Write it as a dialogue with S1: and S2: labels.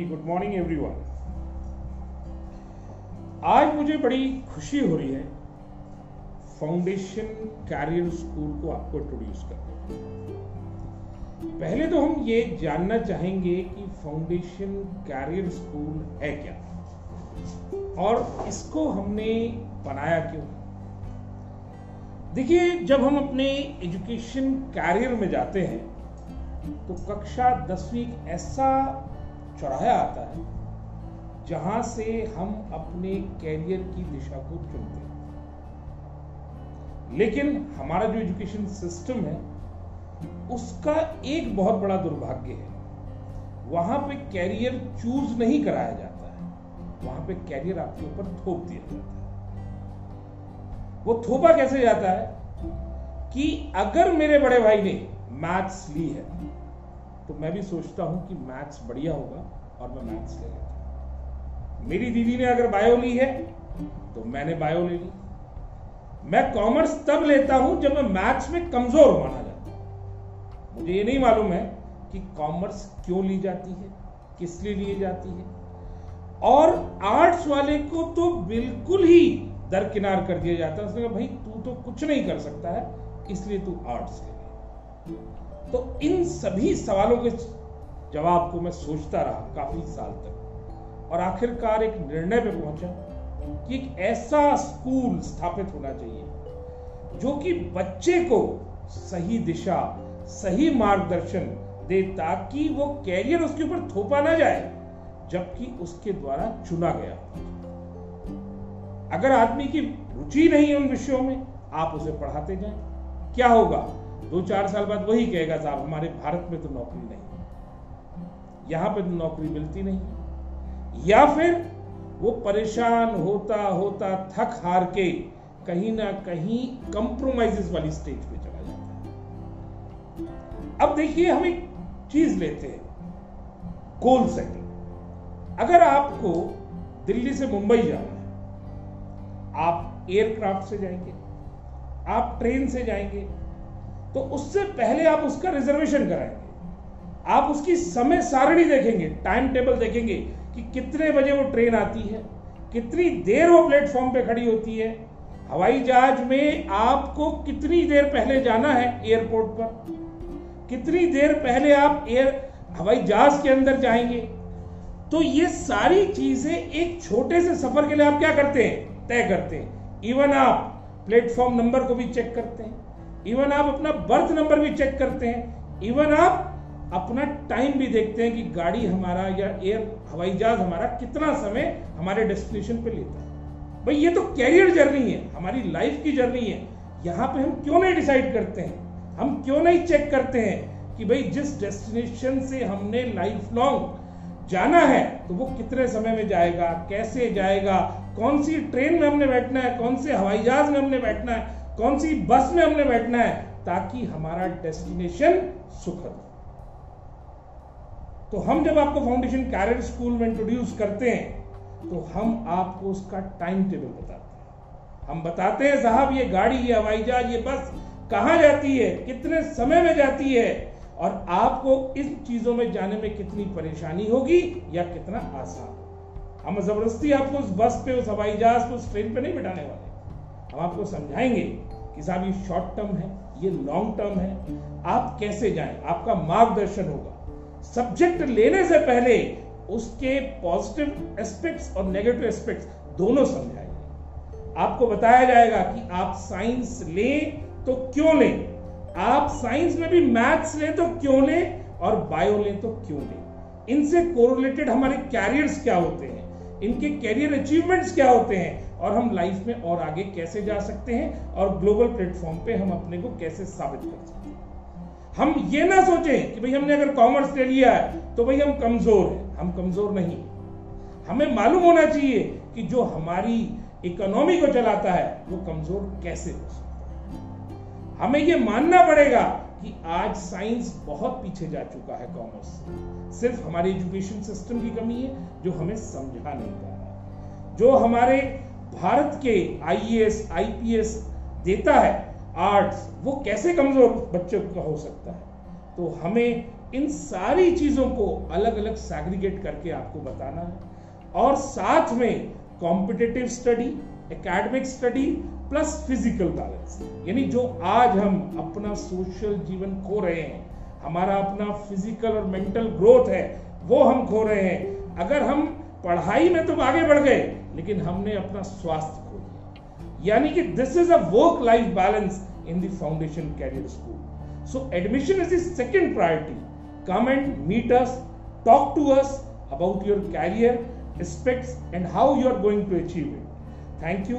S1: जी good morning everyone आज मुझे बड़ी खुशी हो रही है फाउंडेशन कैरियर स्कूल को आपको इंट्रोड्यूस करने पहले तो हम ये जानना चाहेंगे कि फाउंडेशन कैरियर स्कूल है क्या? और इसको हमने बनाया क्यों? देखिए, जब हम अपने एजुकेशन कैरियर में जाते हैं तो कक्षा दसवीं ऐसा चौराहा आता है, जहाँ से हम अपने कैरियर की दिशा को चुनते हैं। लेकिन हमारा जो एजुकेशन सिस्टम है, उसका एक बहुत बड़ा दुर्भाग्य है, वहाँ पे कैरियर चूज़ नहीं कराया जाता है, वहाँ पे कैरियर आपके ऊपर थोप दिया जाता है। वो थोपा कैसे जाता है कि अगर मेरे बड़े भाई ने मैथ्स ली है तो मैं भी सोचता हूँ कि मैथ्स बढ़िया होगा और मैं मैथ्स ले लेता मेरी दीदी ने अगर बायो ली है तो मैंने बायो ले ली। मैं कॉमर्स तब लेता हूँ जब मैं मैथ्स में कमज़ोर माना जाता मुझे ये नहीं मालूम है कि कॉमर्स क्यों ली जाती है, किस लिए ली जाती है। और आर्ट्स वाले को तो बिल्कुल ही दरकिनार कर दिया जाता है। उसने कहा, भाई, तू तो कुछ नहीं कर सकता है, इसलिए तू आर्ट्स ले। तो इन सभी सवालों के जवाब को मैं सोचता रहा काफ़ी साल तक। और आखिरकार एक निर्णय पे पहुँचा कि एक ऐसा स्कूल स्थापित होना चाहिए, जो कि बच्चे को सही दिशा, सही मार्गदर्शन दे ताकि वो कैरियर उसके ऊपर थोपा ना जाए, जबकि उसके द्वारा चुना गया। अगर आदमी की रुचि नहीं है उन विषयों में, आप उसे पढ़ाते जाएँ। क्या होगा? दो चार साल बाद वही कहेगा, साहब, हमारे भारत में तो नौकरी नहीं यहाँ पे तो नौकरी मिलती नहीं या फिर वो परेशान होता होता, थक हार के कहीं ना कहीं कंप्रोमाइजेस वाली स्टेज पे चला जाता है। अब देखिए, हम एक चीज़ लेते हैं गोल सेटिंग अगर आपको दिल्ली से मुंबई जाना है, आप एयरक्राफ्ट से जाएँगे, आप ट्रेन से जाएँगे तो उससे पहले आप उसका रिजर्वेशन कराएँगे। आप उसकी समय सारणी देखेंगे टाइम टेबल देखेंगे कि कितने बजे वो ट्रेन आती है, कितनी देर वो प्लेटफॉर्म पे खड़ी होती है। हवाई जहाज़ में आपको कितनी देर पहले जाना है एयरपोर्ट पर? कितनी देर पहले आप एयर हवाई जहाज़ के अंदर जाएँगे? तो ये सारी चीज़ें एक छोटे से सफ़र के लिए आप क्या करते हैं? तय करते हैं। इवन आप प्लेटफॉर्म नंबर को भी चेक करते हैं। इवन आप अपना बर्थ नंबर भी चेक करते हैं। इवन आप अपना टाइम भी देखते हैं कि गाड़ी हमारा या एयर हवाई जहाज़ हमारा कितना समय हमारे डेस्टिनेशन पे लेता है। भाई, ये तो कैरियर जर्नी है। हमारी लाइफ की जर्नी है। यहाँ पे हम क्यों नहीं डिसाइड करते हैं? हम क्यों नहीं चेक करते हैं कि भाई, जिस डेस्टिनेशन से हमने लाइफ लॉन्ग जाना है तो वो कितने समय में जाएगा, कैसे जाएगा, कौन सी ट्रेन में हमने बैठना है, कौन से हवाई जहाज़ में हमने बैठना है कौन सी बस में हमने बैठना है? ताकि हमारा डेस्टिनेशन सुखद तो हम जब आपको फाउंडेशन कैरियर स्कूल में इंट्रोड्यूस करते हैं तो हम आपको उसका टाइम टेबल बताते हैं। हम बताते हैं, साहब, ये गाड़ी, ये हवाई जहाज़ ये बस कहाँ जाती है? कितने समय में जाती है? और आपको इन चीज़ों में जाने में कितनी परेशानी होगी या कितना आसान हम ज़बरदस्ती आपको उस बस पे, उस हवाई जहाज़ पे, उस ट्रेन पे नहीं बिठाने वाले। हम आपको समझाएँगे कि साहब, ये शॉर्ट टर्म है, ये लॉन्ग टर्म है। आप कैसे जाएँ? आपका मार्गदर्शन होगा। सब्जेक्ट लेने से पहले उसके पॉजिटिव एस्पेक्ट्स और नेगेटिव एस्पेक्ट्स दोनों समझाएँगे। आपको बताया जाएगा कि आप साइंस लें तो क्यों लें? आप साइंस में भी मैथ्स लें तो क्यों लें और बायो लें तो क्यों लें? इनसे कोरिलेटेड हमारे कैरियर्स क्या होते हैं? इनके कैरियर अचीवमेंट्स क्या होते हैं? और हम लाइफ में और आगे कैसे जा सकते हैं और ग्लोबल प्लेटफॉर्म पे हम अपने को कैसे साबित कर सकते हैं? हम ये ना सोचें कि भाई हमने अगर कॉमर्स ले लिया है तो भाई हम कमज़ोर हैं। हम कमज़ोर नहीं हमें मालूम होना चाहिए कि जो हमारी इकोनॉमी को चलाता है, वो कमज़ोर कैसे हो सकता है? हमें ये मानना पड़ेगा कि आज साइंस बहुत पीछे जा चुका है कॉमर्स से। सिर्फ़ हमारे एजुकेशन सिस्टम की कमी है, जो हमें समझा नहीं पा रहा जो हमारे भारत के आईएएस आईपीएस देता है आर्ट्स वो कैसे कमज़ोर बच्चों का हो सकता है? तो हमें इन सारी चीज़ों को अलग अलग सैग्रीगेट करके आपको बताना है। और साथ में competitive study academic study plus physical balance यानी जो आज हम अपना सोशल जीवन खो रहे हैं, हमारा अपना फ़िज़िकल और मेंटल ग्रोथ है, वो हम खो रहे हैं। अगर हम पढ़ाई में तो आगे बढ़ गए लेकिन हमने अपना स्वास्थ्य खो दिया। यानी कि this is a work life balance in the foundation career school so admission is second priority come and meet us talk to us about your career aspects and how you are going to achieve it thank you